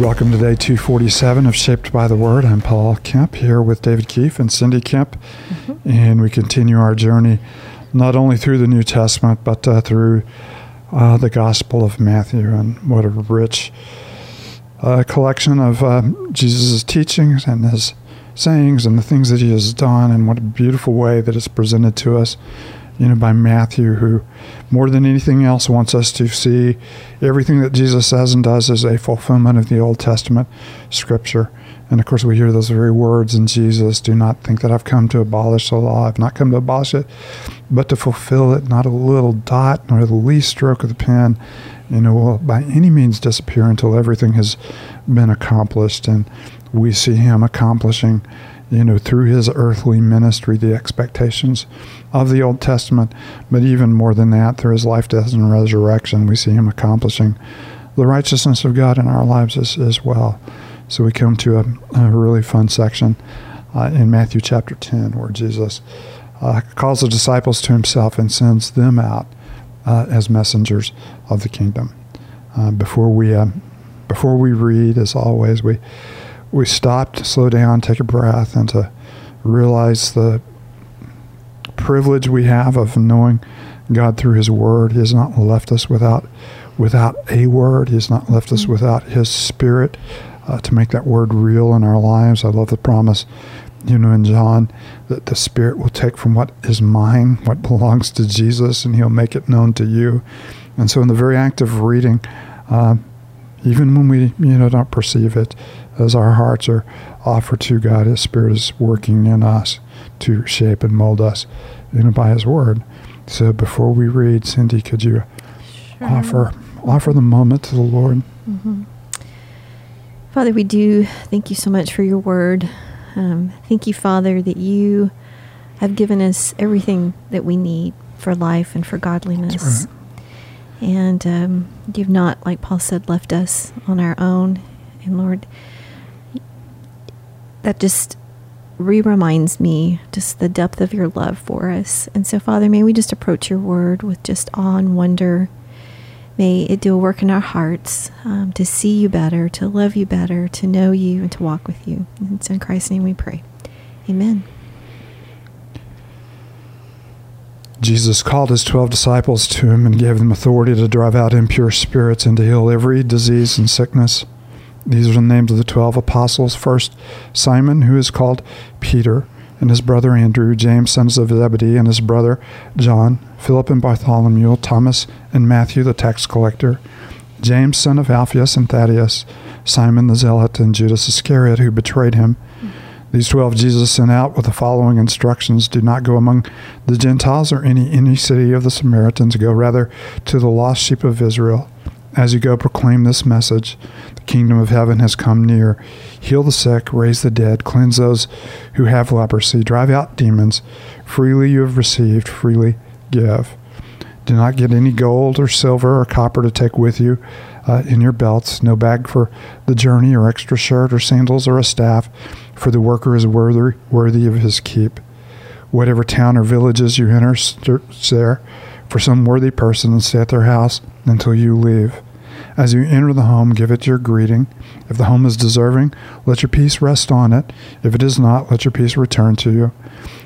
Welcome to day 247 of Shaped by the Word. I'm Paul Kemp here with David Keefe and Cindy Kemp, mm-hmm. and we continue our journey not only through the New Testament but uh, through uh, the Gospel of Matthew. And what a rich uh, collection of uh, Jesus' teachings and his sayings and the things that he has done, and what a beautiful way that it's presented to us you know, by Matthew, who more than anything else wants us to see everything that Jesus says and does as a fulfillment of the Old Testament scripture. And of course, we hear those very words in Jesus do not think that I've come to abolish the law. I've not come to abolish it, but to fulfill it. Not a little dot nor the least stroke of the pen, you know, will by any means disappear until everything has been accomplished. And we see him accomplishing you know, through his earthly ministry, the expectations of the Old Testament. But even more than that, through his life, death, and resurrection, we see him accomplishing the righteousness of God in our lives as, as well. So we come to a, a really fun section uh, in Matthew chapter 10 where Jesus uh, calls the disciples to himself and sends them out uh, as messengers of the kingdom. Uh, before we uh, before we read, as always, we we stop to slow down, take a breath, and to realize the privilege we have of knowing God through His Word. He has not left us without without a word. He has not left us mm-hmm. without His Spirit uh, to make that word real in our lives. I love the promise, you know, in John that the Spirit will take from what is mine, what belongs to Jesus, and He'll make it known to you. And so, in the very act of reading, uh, even when we you know don't perceive it, as our hearts are offered to God, His Spirit is working in us to shape and mold us, you know, by His Word. So before we read, Cindy, could you sure. offer offer the moment to the Lord? Mm-hmm. Father, we do thank you so much for your Word. Um, thank you, Father, that you have given us everything that we need for life and for godliness. Right. And um, you've not, like Paul said, left us on our own. And Lord, that just re reminds me just the depth of your love for us. And so, Father, may we just approach your word with just awe and wonder. May it do a work in our hearts um, to see you better, to love you better, to know you, and to walk with you. And it's in Christ's name we pray. Amen. Jesus called his twelve disciples to him and gave them authority to drive out impure spirits and to heal every disease and sickness. These are the names of the twelve apostles. First, Simon, who is called Peter, and his brother Andrew, James, sons of Zebedee, and his brother John, Philip and Bartholomew, Thomas and Matthew, the tax collector, James, son of Alphaeus and Thaddeus, Simon the Zealot, and Judas Iscariot, who betrayed him. These twelve Jesus sent out with the following instructions Do not go among the Gentiles or any, any city of the Samaritans. Go rather to the lost sheep of Israel. As you go, proclaim this message The kingdom of heaven has come near. Heal the sick, raise the dead, cleanse those who have leprosy, drive out demons. Freely you have received, freely give. Do not get any gold or silver or copper to take with you uh, in your belts, no bag for the journey, or extra shirt, or sandals, or a staff, for the worker is worthy, worthy of his keep. Whatever town or villages you enter, search there for some worthy person and stay at their house until you leave. As you enter the home, give it your greeting. If the home is deserving, let your peace rest on it. If it is not, let your peace return to you.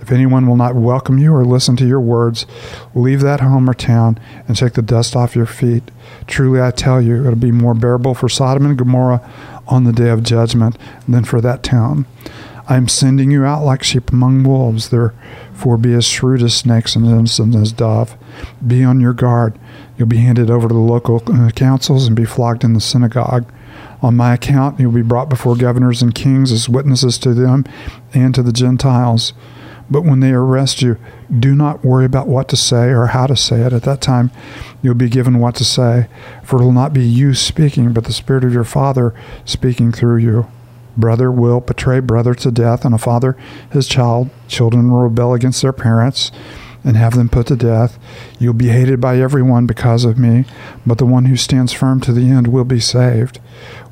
If anyone will not welcome you or listen to your words, leave that home or town and take the dust off your feet. Truly, I tell you, it'll be more bearable for Sodom and Gomorrah on the day of judgment than for that town. I am sending you out like sheep among wolves. Therefore, be as shrewd as snakes and innocent as dove. Be on your guard. You'll be handed over to the local uh, councils and be flogged in the synagogue. On my account, you'll be brought before governors and kings as witnesses to them and to the Gentiles. But when they arrest you, do not worry about what to say or how to say it. At that time, you'll be given what to say, for it will not be you speaking, but the Spirit of your Father speaking through you. Brother will betray brother to death, and a father his child. Children will rebel against their parents and have them put to death. You'll be hated by everyone because of me, but the one who stands firm to the end will be saved.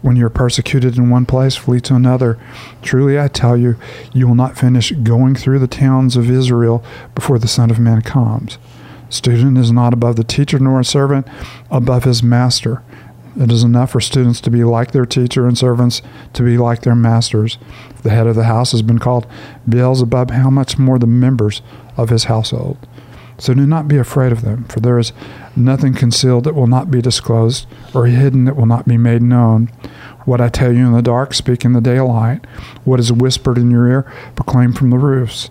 When you're persecuted in one place, flee to another. Truly I tell you, you will not finish going through the towns of Israel before the Son of Man comes. Student is not above the teacher, nor a servant above his master. It is enough for students to be like their teacher and servants to be like their masters. The head of the house has been called Beelzebub, how much more the members of his household? So do not be afraid of them, for there is nothing concealed that will not be disclosed, or hidden that will not be made known. What I tell you in the dark, speak in the daylight. What is whispered in your ear, proclaim from the roofs.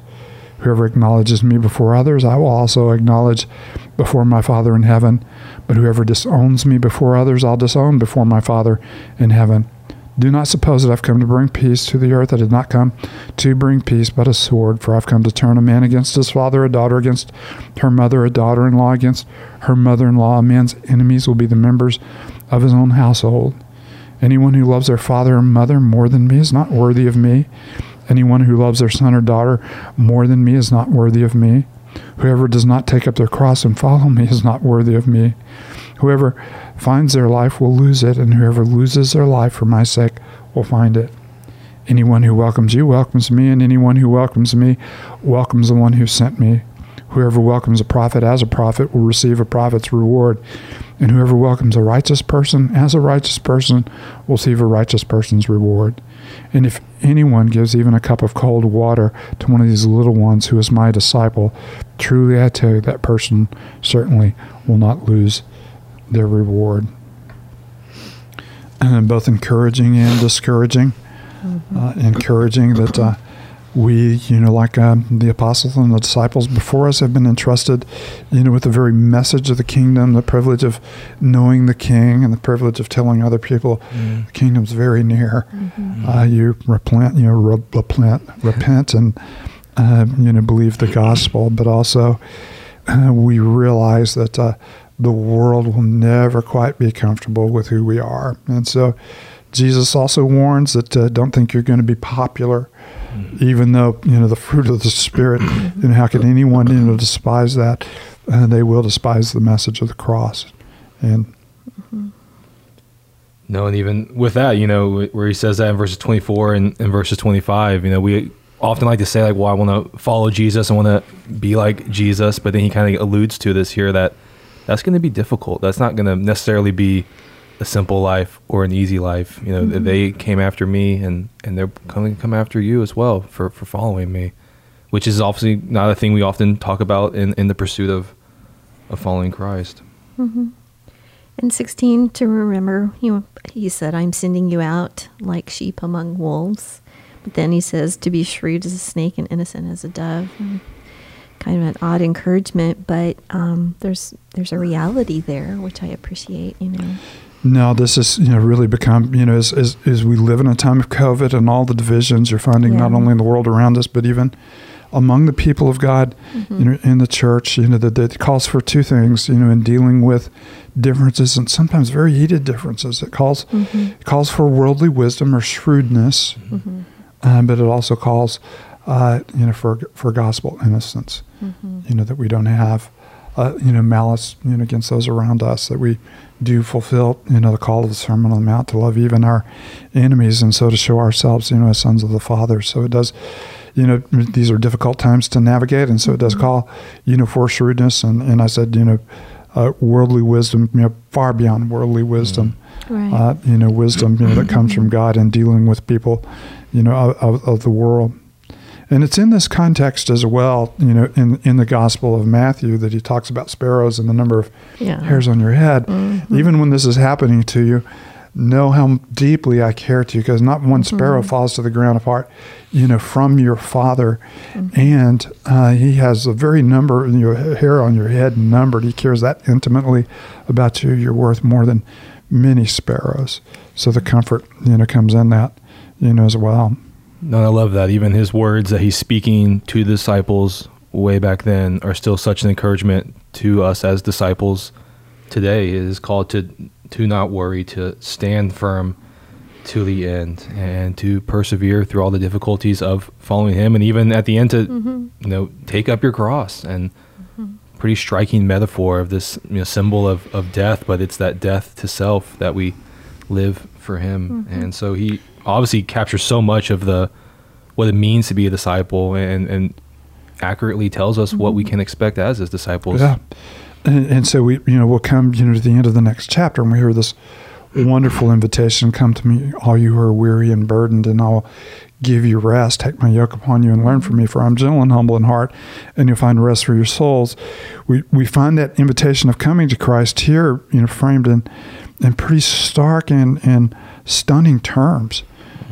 Whoever acknowledges me before others, I will also acknowledge before my Father in heaven. But whoever disowns me before others, I'll disown before my Father in heaven. Do not suppose that I've come to bring peace to the earth. I did not come to bring peace, but a sword. For I've come to turn a man against his father, a daughter against her mother, a daughter in law against her mother in law. A man's enemies will be the members of his own household. Anyone who loves their father or mother more than me is not worthy of me. Anyone who loves their son or daughter more than me is not worthy of me. Whoever does not take up their cross and follow me is not worthy of me. Whoever finds their life will lose it, and whoever loses their life for my sake will find it. Anyone who welcomes you welcomes me, and anyone who welcomes me welcomes the one who sent me. Whoever welcomes a prophet as a prophet will receive a prophet's reward, and whoever welcomes a righteous person as a righteous person will receive a righteous person's reward. And if anyone gives even a cup of cold water to one of these little ones who is my disciple, truly I tell you that person certainly will not lose their reward. And both encouraging and discouraging. Mm-hmm. Uh, encouraging that uh, we, you know, like um, the apostles and the disciples before us have been entrusted, you know, with the very message of the kingdom, the privilege of knowing the king and the privilege of telling other people mm. the kingdom's very near. Mm-hmm. Uh, you repent, you know, re- repent, repent and, uh, you know, believe the gospel, but also uh, we realize that uh, the world will never quite be comfortable with who we are. And so Jesus also warns that uh, don't think you're going to be popular even though you know the fruit of the spirit know how can anyone you know despise that? And they will despise the message of the cross. And no and even with that you know where he says that in verses 24 and, and verses 25 you know we often like to say like well i want to follow jesus i want to be like jesus but then he kind of alludes to this here that that's going to be difficult. That's not going to necessarily be a simple life or an easy life. You know, mm-hmm. they came after me, and and they're coming come after you as well for for following me, which is obviously not a thing we often talk about in in the pursuit of of following Christ. Mm-hmm. And sixteen to remember, you know, he said, "I'm sending you out like sheep among wolves." But then he says, "To be shrewd as a snake and innocent as a dove." And kind of an odd encouragement, but um, there's there's a reality there which I appreciate. You know. No, this has you know really become you know as, as, as we live in a time of COVID and all the divisions you're finding yeah. not only in the world around us but even among the people of God, mm-hmm. you know, in the church, you know, that, that calls for two things, you know, in dealing with differences and sometimes very heated differences. It calls mm-hmm. it calls for worldly wisdom or shrewdness, mm-hmm. um, but it also calls, uh, you know, for for gospel innocence, mm-hmm. you know, that we don't have, uh, you know, malice, you know, against those around us, that we do fulfill, you know, the call of the Sermon on the Mount to love even our enemies, and so to show ourselves, you know, as sons of the Father. So it does, you know, these are difficult times to navigate, and so it does mm-hmm. call, you know, for shrewdness, and, and I said, you know, uh, worldly wisdom, you know, far beyond worldly wisdom, mm-hmm. right. uh, you know, wisdom, you know, that comes from God and dealing with people, you know, of, of the world. And it's in this context as well, you know, in in the Gospel of Matthew that he talks about sparrows and the number of yeah. hairs on your head. Mm-hmm. Even when this is happening to you, know how deeply I care to you because not one sparrow mm-hmm. falls to the ground apart, you know, from your Father. Mm-hmm. And uh, He has a very number, your hair on your head numbered. He cares that intimately about you. You're worth more than many sparrows. So the comfort, you know, comes in that, you know, as well. No, I love that. Even his words that he's speaking to the disciples way back then are still such an encouragement to us as disciples today. It is called to to not worry, to stand firm to the end and to persevere through all the difficulties of following him and even at the end to Mm-hmm. you know take up your cross and pretty striking metaphor of this you know symbol of, of death but it's that death to self that we live for him Mm-hmm. and so he obviously captures so much of the what it means to be a disciple and and accurately tells us what Mm-hmm. we can expect as his disciples Yeah. And, and so we, you know, we'll come, you know, to the end of the next chapter and we hear this wonderful invitation come to me, all you who are weary and burdened, and I'll give you rest. Take my yoke upon you and learn from me, for I'm gentle and humble in heart, and you'll find rest for your souls. We, we find that invitation of coming to Christ here, you know, framed in, in pretty stark and, and stunning terms.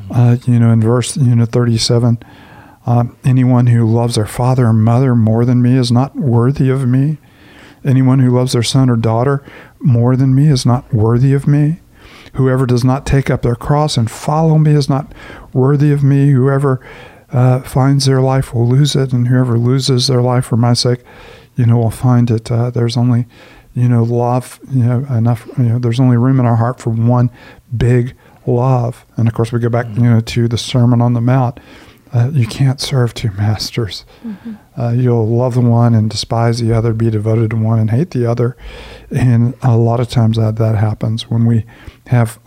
Uh, you know, in verse, you know, 37, uh, anyone who loves their father or mother more than me is not worthy of me. Anyone who loves their son or daughter more than me is not worthy of me. Whoever does not take up their cross and follow me is not worthy of me. Whoever uh, finds their life will lose it, and whoever loses their life for my sake, you know, will find it. Uh, there's only, you know, love, you know, enough. You know, there's only room in our heart for one big love. And of course, we go back, you know, to the Sermon on the Mount. Uh, you can't serve two masters. Uh, you'll love the one and despise the other, be devoted to one and hate the other. And a lot of times that, that happens when we have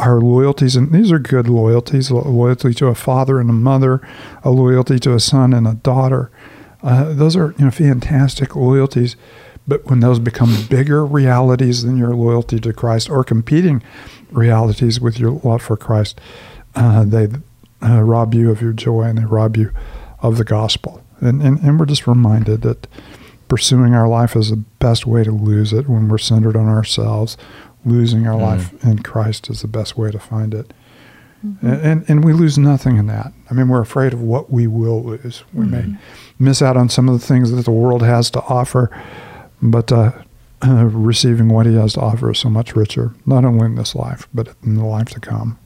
our loyalties, and these are good loyalties loyalty to a father and a mother, a loyalty to a son and a daughter. Uh, those are you know fantastic loyalties. But when those become bigger realities than your loyalty to Christ or competing realities with your love for Christ, uh, they uh, rob you of your joy and they rob you of the gospel. And, and, and we're just reminded that pursuing our life is the best way to lose it when we're centered on ourselves. Losing our Mm. life in Christ is the best way to find it. And, and, and we lose nothing in that. I mean, we're afraid of what we will lose. We may miss out on some of the things that the world has to offer, but uh, uh, receiving what He has to offer is so much richer, not only in this life, but in the life to come.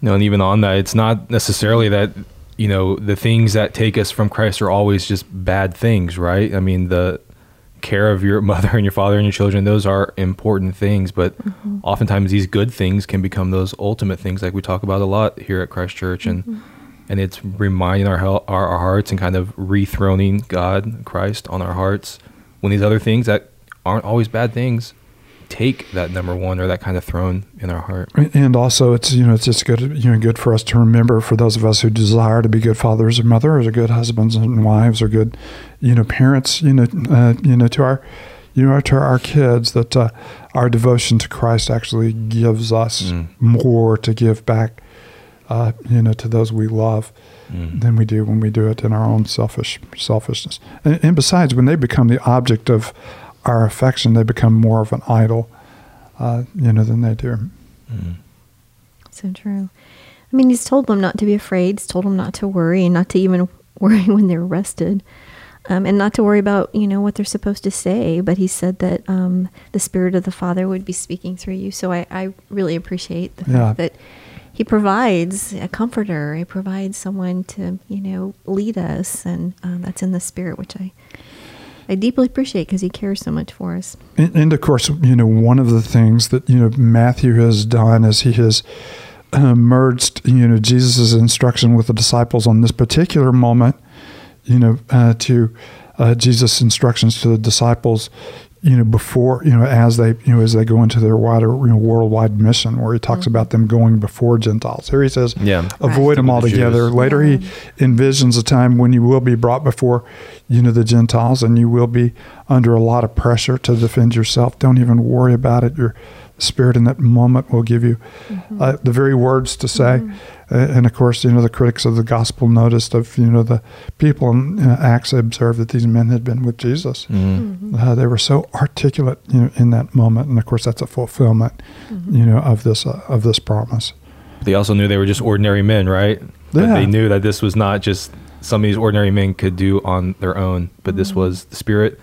No, and even on that, it's not necessarily that you know the things that take us from Christ are always just bad things, right? I mean, the care of your mother and your father and your children; those are important things, but oftentimes these good things can become those ultimate things, like we talk about a lot here at Christ Church, and and it's reminding our, our our hearts and kind of rethroning God, Christ, on our hearts when these other things that aren't always bad things take that number one or that kind of throne in our heart. And also, it's you know it's just good you know good for us to remember for those of us who desire to be good fathers or mothers or good husbands and wives or good you know parents you know uh, you know to our you know to our kids that uh, our devotion to Christ actually gives us Mm. more to give back uh, you know to those we love Mm. than we do when we do it in our own selfish selfishness. And, and besides, when they become the object of our affection, they become more of an idol, uh, you know, than they do. Mm. So true. I mean, he's told them not to be afraid. He's told them not to worry and not to even worry when they're arrested. Um, and not to worry about, you know, what they're supposed to say. But he said that um, the Spirit of the Father would be speaking through you. So I, I really appreciate the fact Yeah. that he provides a comforter. He provides someone to, you know, lead us. And um, that's in the Spirit, which I, I deeply appreciate because he cares so much for us. And, and of course, you know, one of the things that, you know, Matthew has done is he has uh, merged, you know, Jesus' instruction with the disciples on this particular moment, you know, uh, to uh, Jesus' instructions to the disciples, you know, before, you know, as they, you know, as they go into their wider, you know, worldwide mission, where he talks about mm-hmm. them going before Gentiles. Here he says, Yeah. avoid them With the altogether. Jews. Later, he mm-hmm. envisions a time when you will be brought before, you know, the Gentiles, and you will be under a lot of pressure to defend yourself. Don't even worry about it. Your spirit in that moment will give you uh, the very words to say. Uh, and of course, you know, the critics of the gospel noticed of, you know, the people in Acts observed that these men had been with Jesus. Mm. Uh, they were so articulate, you know, in that moment, and of course, that's a fulfillment, you know, of this uh, of this promise. They also knew they were just ordinary men, right? But Yeah. they knew that this was not just some of these ordinary men could do on their own, but this was the Spirit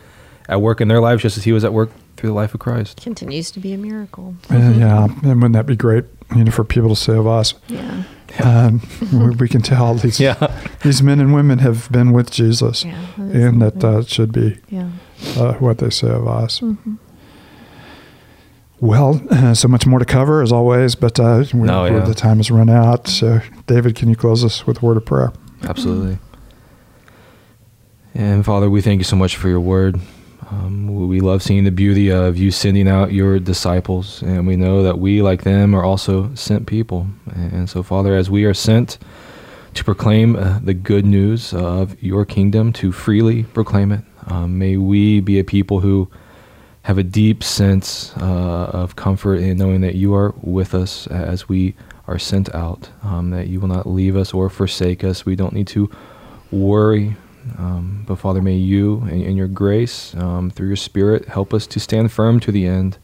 at work in their lives, just as He was at work through the life of Christ. Continues to be a miracle. Uh, yeah, and wouldn't that be great, you know, for people to say of us? Yeah. Um, we, we can tell these Yeah. these men and women have been with Jesus, Yeah. and that uh, should be yeah. uh, what they say of us. Mhm. Well, uh, so much more to cover as always, but uh, we, No, yeah. the time has run out. So, David, can you close us with a word of prayer? Absolutely. And Father, we thank you so much for your word. Um, we love seeing the beauty of you sending out your disciples, and we know that we, like them, are also sent people. And so, Father, as we are sent to proclaim uh, the good news of your kingdom, to freely proclaim it, um, may we be a people who have a deep sense uh, of comfort in knowing that you are with us as we are sent out, um, that you will not leave us or forsake us. We don't need to worry. Um, but Father, may you and, and your grace um, through your Spirit help us to stand firm to the end.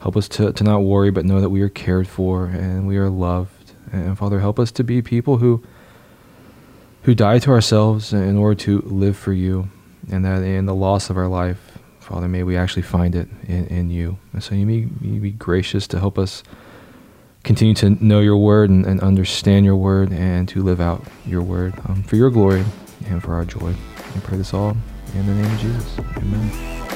Help us to, to not worry, but know that we are cared for and we are loved. And Father, help us to be people who who die to ourselves in order to live for you, and that in the loss of our life, Father, may we actually find it in, in you. And so you may, you be gracious to help us continue to know your word and, and understand your word and to live out your word um, for your glory and for our joy. I pray this all in the name of Jesus. Amen.